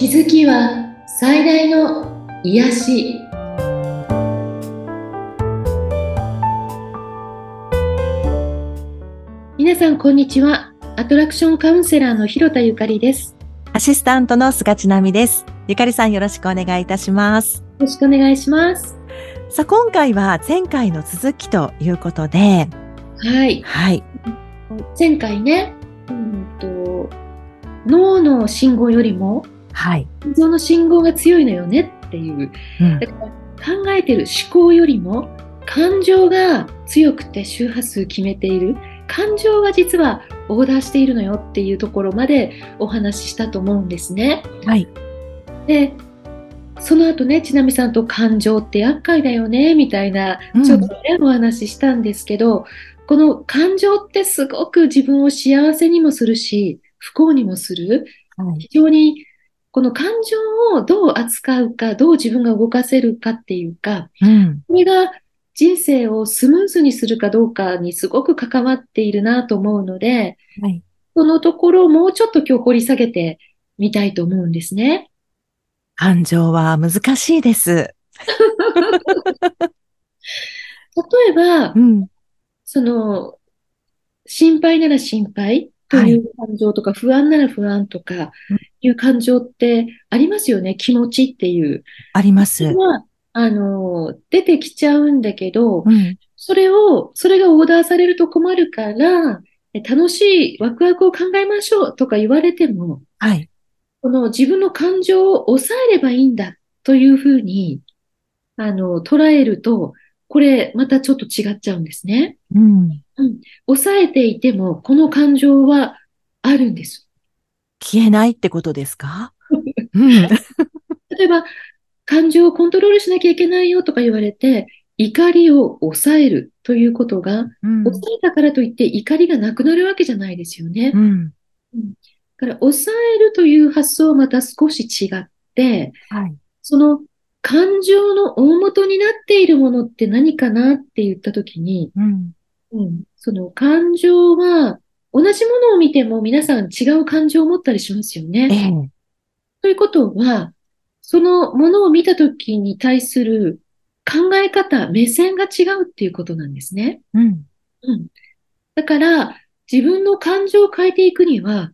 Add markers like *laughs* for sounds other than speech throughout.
気づきは最大の癒し。皆さんこんにちは。アトラクションカウンセラーの広田ゆかりです。アシスタントの菅千奈美です。ゆかりさんよろしくお願いいたします。よろしくお願いします。さあ今回は前回の続きということで。はい。はい。前回ねうんと脳の信号よりもはい。心臓の信号が強いのよねっていう。うん、だから考えてる思考よりも感情が強くて周波数決めている。感情が実はオーダーしているのよっていうところまでお話ししたと思うんですね。はい。で、その後ね、ちなみさんと感情って厄介だよね、みたいな、ちょっとね、うん、お話ししたんですけど、この感情ってすごく自分を幸せにもするし、不幸にもする。はい、非常にこの感情をどう扱うか、どう自分が動かせるかっていうか、うん、これが人生をスムーズにするかどうかにすごく関わっているなと思うので、はい、そのところをもうちょっと今日掘り下げてみたいと思うんですね。感情は難しいです。*laughs* 例えば、うん、その、心配なら心配という感情とか、はい、不安なら不安とか、いう感情ってありますよね。気持ちっていう。あります。は、あの、出てきちゃうんだけど、うん、それを、それがオーダーされると困るから、楽しいワクワクを考えましょうとか言われても、はい。この自分の感情を抑えればいいんだというふうに、あの、捉えると、これまたちょっと違っちゃうんですね。うん。うん。抑えていても、この感情はあるんです。消えないってことですか、*laughs* うん、例えば、感情をコントロールしなきゃいけないよとか言われて、怒りを抑えるということが、うん、抑えたからといって怒りがなくなるわけじゃないですよね。うん、うん、だから抑えるという発想はまた少し違って、はい、その感情の大元になっているものって何かなって言ったときに、うん、うん、その感情は同じものを見ても皆さん違う感情を持ったりしますよね。ええ、ということは、そのものを見たときに対する考え方、目線が違うっていうことなんですね。うん。うん。だから、自分の感情を変えていくには、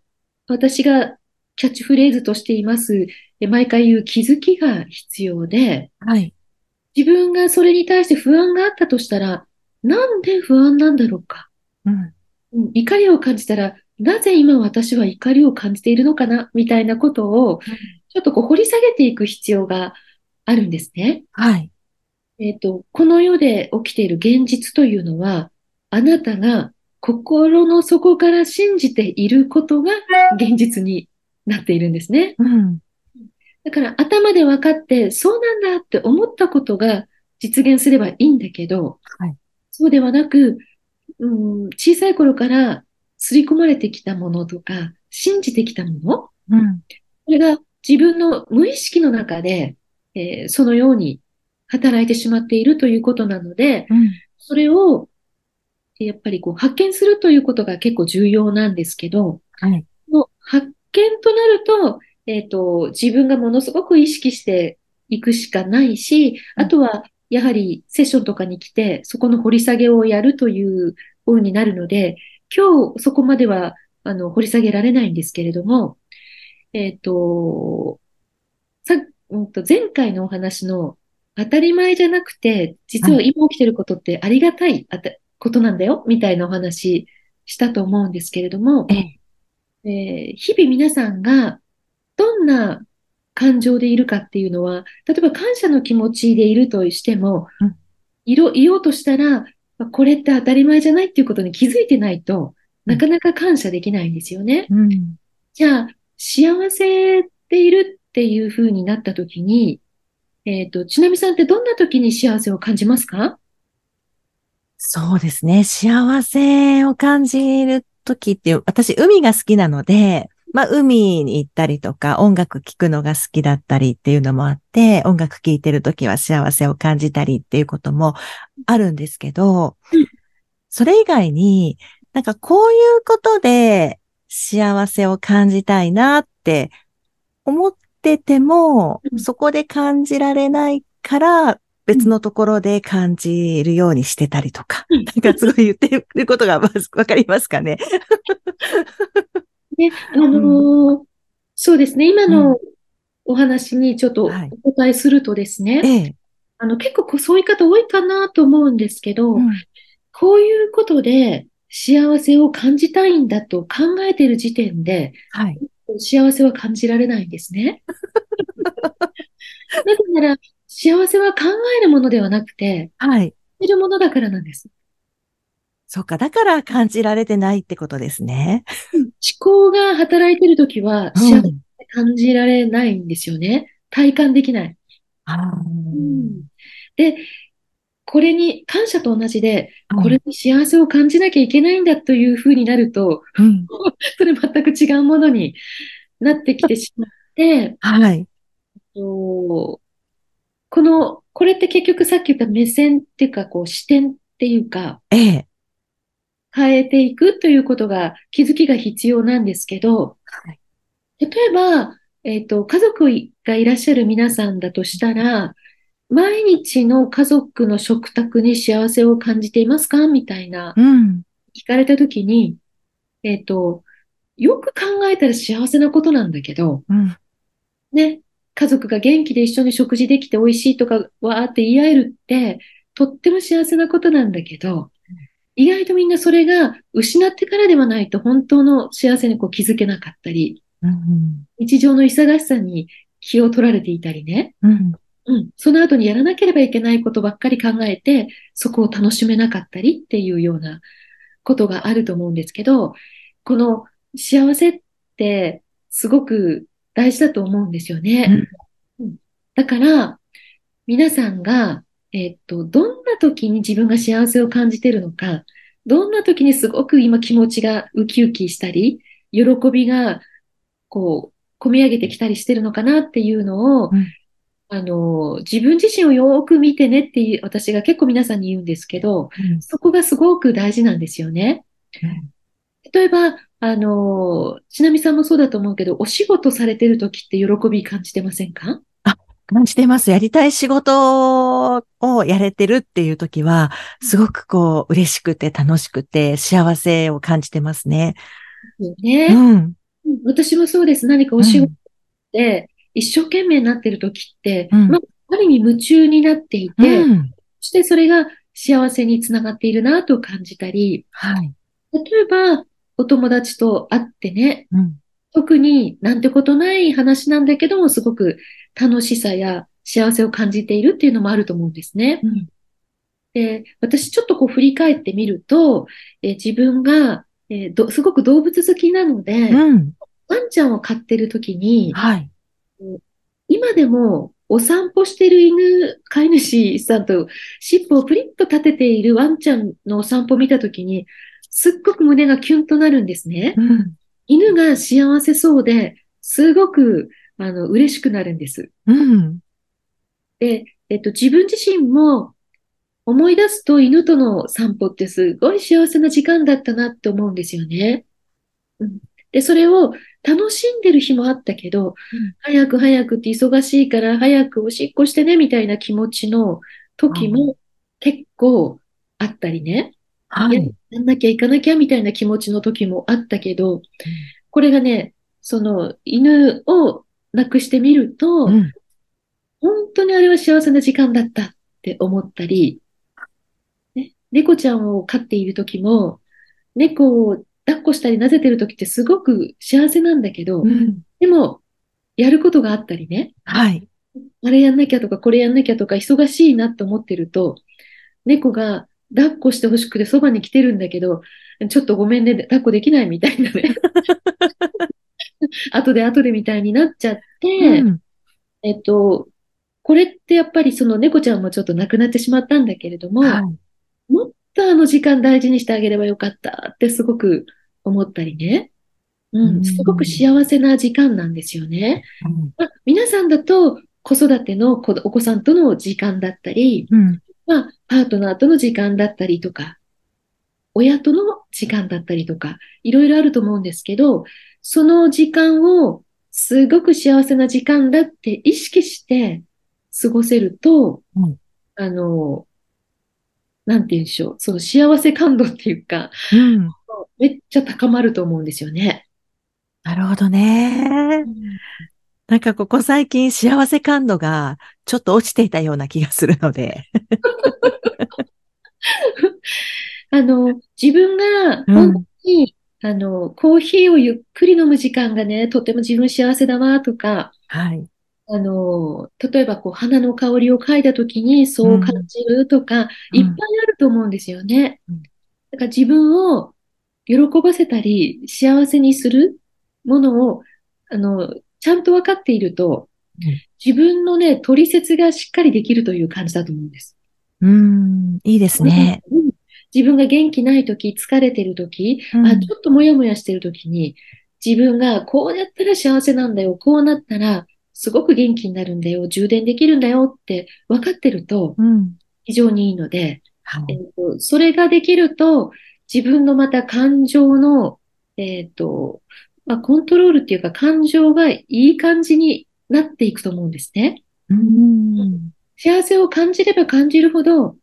私がキャッチフレーズとしています、毎回言う気づきが必要で、はい。自分がそれに対して不安があったとしたら、なんで不安なんだろうか？うん。怒りを感じたら、なぜ今私は怒りを感じているのかな？みたいなことを、ちょっとこう掘り下げていく必要があるんですね。はい。えっ、ー、と、この世で起きている現実というのは、あなたが心の底から信じていることが現実になっているんですね。うん。だから頭で分かって、そうなんだって思ったことが実現すればいいんだけど、はい、そうではなく、うん、小さい頃から刷り込まれてきたものとか、信じてきたもの、うん、それが自分の無意識の中で、えー、そのように働いてしまっているということなので、うん、それをやっぱりこう発見するということが結構重要なんですけど、はい、の発見となると、えっ、ー、と、自分がものすごく意識していくしかないし、あとはやはりセッションとかに来て、そこの掘り下げをやるという風になるので、今日そこまでは、あの、掘り下げられないんですけれども、えっ、ー、と、さ、うんと、前回のお話の当たり前じゃなくて、実は今起きてることってありがたいあたことなんだよ、みたいなお話したと思うんですけれども、え。えー、日々皆さんがどんな感情でいるかっていうのは、例えば感謝の気持ちでいるとしても、うん、いろ、いようとしたら、これって当たり前じゃないっていうことに気づいてないと、なかなか感謝できないんですよね。うん、じゃあ、幸せでいるっていう風になった時に、えっ、ー、と、ちなみさんってどんな時に幸せを感じますか？そうですね。幸せを感じる時っていう、私、海が好きなので、まあ、海に行ったりとか、音楽聴くのが好きだったりっていうのもあって、音楽聴いてるときは幸せを感じたりっていうこともあるんですけど、それ以外に、なんかこういうことで幸せを感じたいなって思ってても、うんそこで感じられないから、別のところで感じるようにしてたりとか。うんなんかすごい言ってることがわかりますかね？で、あのーそうですね、今うのお話にちょっとはいお答えするとですね、ええ。あの、結構そういう方多いかなと思うんですけど、うんこういうことで幸せを感じたいんだと考えている時点で、はい。幸せは感じられないんですね。*laughs* なぜなら、幸せは考えるものではなくて、はい。いるものだからなんです。そうか。だから感じられてないってことですね。思考が働いているときは感じられないんですよね。体感できない。あうんで、これに感謝と同じで、ーこれに幸せを感じなきゃいけないんだというふうになると、うん。*laughs* それ全く違うものになってきてしまって、はい。とこの、これって結局さっき言った目線っていうか、こう視点っていうか、ええ。変えていくということが、気づきが必要なんですけど、はい。例えば、えっと、家族がいらっしゃる皆さんだとしたら、毎日の家族の食卓に幸せを感じていますか？みたいなうん。聞かれたときに、えっと、よく考えたら幸せなことなんだけど、うん。ね、家族が元気で一緒に食事できて美味しいとかわーって言い合えるって、とっても幸せなことなんだけど、意外とみんなそれが失ってからではないと本当の幸せにこう気づけなかったり、うん。日常の忙しさに気を取られていたりね。うん。うん。その後にやらなければいけないことばっかり考えて、そこを楽しめなかったりっていうようなことがあると思うんですけど、この幸せってすごく大事だと思うんですよね。うんだから、皆さんが、えっと、どんな時に自分が幸せを感じているのか、どんな時にすごく今気持ちがウキウキしたり、喜びが、こう、込み上げてきたりしてるのかなっていうのを、うん。あの、自分自身をよーく見てねっていう、私が結構皆さんに言うんですけど、うん。そこがすごく大事なんですよね。例えば、あの、ちなみさんもそうだと思うけど、お仕事されてる時って喜び感じてませんか？感じてます。やりたい仕事をやれてるっていう時は、すごくこう、嬉しくて楽しくて幸せを感じてますね。ね。うん。うん私もそうです。何かお仕事で一生懸命になってる時って、うんまあ、ある意味夢中になっていて、うん。そしてそれが幸せにつながっているなと感じたり、はい。例えば、お友達と会ってね、うん。特になんてことない話なんだけども、すごく楽しさや幸せを感じているっていうのもあると思うんですね。うんで、私ちょっとこう振り返ってみると、えー自分が、えーどすごく動物好きなので、うん。ワンちゃんを飼ってる時に、はい。今でもお散歩してる犬、飼い主さんと尻尾をプリッと立てているワンちゃんのお散歩を見た時に、すっごく胸がキュンとなるんですね。うん。犬が幸せそうで、すごく、あの、嬉しくなるんです。うん。で、えっと、自分自身も思い出すと犬との散歩ってすごい幸せな時間だったなって思うんですよね。うん、で、それを楽しんでる日もあったけど、早く早くって忙しいから早くおしっこしてねみたいな気持ちの時も結構あったりね。やはい。やんなきゃ行かなきゃみたいな気持ちの時もあったけど、これがね、その犬を亡くしてみると、うん。本当にあれは幸せな時間だったって思ったり、ね、猫ちゃんを飼っている時も、猫を抱っこしたり撫でてる時ってすごく幸せなんだけど、うん。でも、やることがあったりね、はい。あれやんなきゃとかこれやんなきゃとか忙しいなと思ってると、猫が抱っこしてほしくてそばに来てるんだけど、ちょっとごめんね、抱っこできないみたいなね。*laughs* *laughs* 後で後でみたいになっちゃって、うん。えっと、これってやっぱりその猫ちゃんもちょっと亡くなってしまったんだけれども、はい。もっとあの時間大事にしてあげればよかったってすごく思ったりね。ううんん、すごく幸せな時間なんですよね。まあ、皆さんだと子育ての子お子さんとの時間だったり、うん。まあ、パートナーとの時間だったりとか、親との時間だったりとか、いろいろあると思うんですけど、その時間をすごく幸せな時間だって意識して過ごせると、うんあの、なんて言うんでしょう、その幸せ感度っていうか、うん。めっちゃ高まると思うんですよね。なるほどね。なんかここ最近幸せ感度がちょっと落ちていたような気がするので。*laughs* あの、自分がうん本当に、あの、コーヒーをゆっくり飲む時間がね、とても自分幸せだわとか、はい。あの、例えばこう、花の香りを嗅いだ時にそう感じるとか、うんいっぱいあると思うんですよねうん。だから自分を喜ばせたり、幸せにするものを、あの、ちゃんと分かっているとうん、自分のね、取説がしっかりできるという感じだと思うんです。うん、いいですね。うん自分が元気ない時、疲れてる時、うんあ、ちょっともやもやしてる時に、自分がこうやったら幸せなんだよ、こうなったらすごく元気になるんだよ、充電できるんだよって分かってるとうん。非常にいいので、はい。えっと、それができると自分のまた感情の、えっと、まあ、コントロールっていうか感情がいい感じになっていくと思うんですね。うん。幸せを感じれば感じるほど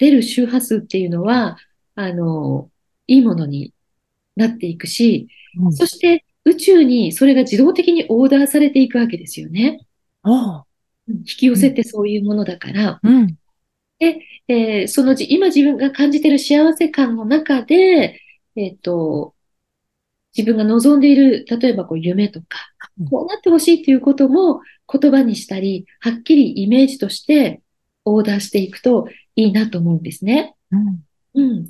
出る周波数っていうのは、あの、いいものになっていくし、うん。そして宇宙にそれが自動的にオーダーされていくわけですよね。引き寄せってそういうものだから、うん。えーそのじ今自分が感じている幸せ感の中で、えっと、自分が望んでいる、例えばこう夢とかうん、こうなってほしいということも言葉にしたり、はっきりイメージとしてオーダーしていくといいなと思うんですね。うん。うん。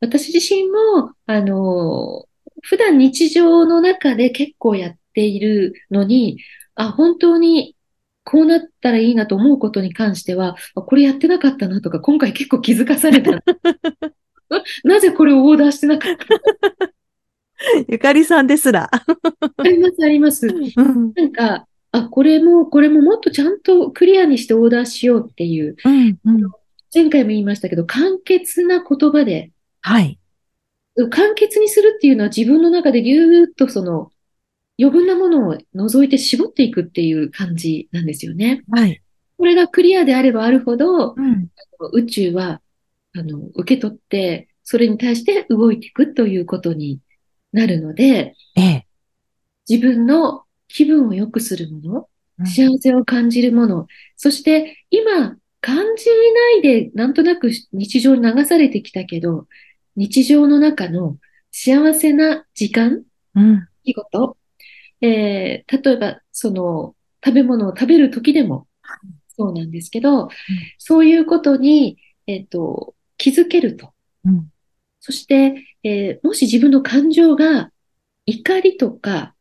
私自身も、あの、普段日常の中で結構やっているのに、あ、本当にこうなったらいいなと思うことに関しては、あこれやってなかったなとか、今回結構気づかされた。*laughs* なぜこれをオーダーしてなかったゆかりさんですら。あります、あります。うん。なんか、あ、これも、これももっとちゃんとクリアにしてオーダーしようっていう、うん。うん。前回も言いましたけど、簡潔な言葉で、はい。簡潔にするっていうのは自分の中でぎゅーっとその余分なものを除いて絞っていくっていう感じなんですよね。はい。これがクリアであればあるほど、うん。宇宙は、あの、受け取って、それに対して動いていくということになるので、ええ。自分の気分を良くするもの、うん幸せを感じるもの、そして今感じないでなんとなく日常に流されてきたけど、日常の中の幸せな時間、うん。出来事、えー例えばその食べ物を食べる時でもそうなんですけど、そういうことに、えっと、気づけると。うん。そして、えーもし自分の感情が怒りとか、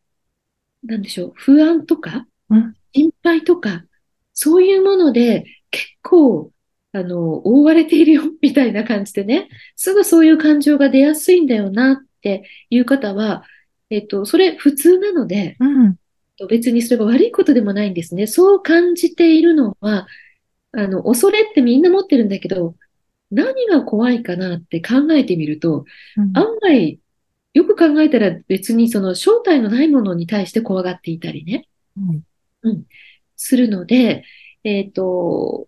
なんでしょう、不安とか、うん心配とか、そういうもので結構、あの、覆われているよ、みたいな感じでね、すぐそういう感情が出やすいんだよなっていう方は、えっと、それ普通なので、うん。別にそれが悪いことでもないんですね。そう感じているのは、あの、恐れってみんな持ってるんだけど、何が怖いかなって考えてみると、案外、よく考えたら別にその正体のないものに対して怖がっていたりね、うん。するので、えっと、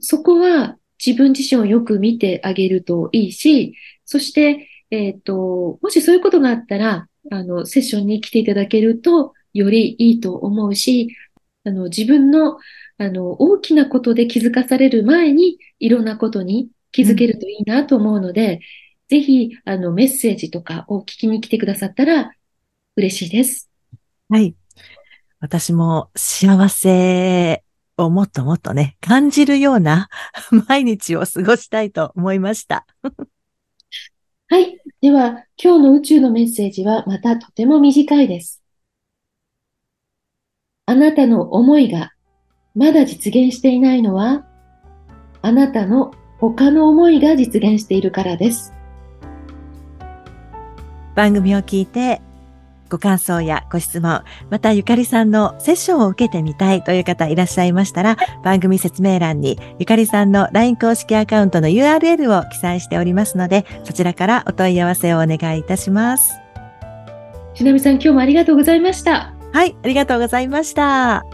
そこは自分自身をよく見てあげるといいし、そして、えっと、もしそういうことがあったら、あの、セッションに来ていただけると、よりいいと思うし、あの、自分の、あの、大きなことで気づかされる前に、いろんなことに気づけるといいなと思うので、ぜひ、あの、メッセージとかを聞きに来てくださったら嬉しいです。はい。私も幸せをもっともっとね、感じるような *laughs* 毎日を過ごしたいと思いました。はい。では、今日の宇宙のメッセージはまたとても短いです。あなたの思いがまだ実現していないのは、あなたの他の思いが実現しているからです。番組を聞いて、ご感想やご質問、またゆかりさんのセッションを受けてみたいという方いらっしゃいましたら、番組説明欄にゆかりさんの LINE 公式アカウントの URL を記載しておりますので、そちらからお問い合わせをお願いいたします。ちなみさん、今日もありがとうございました。はい、ありがとうございました。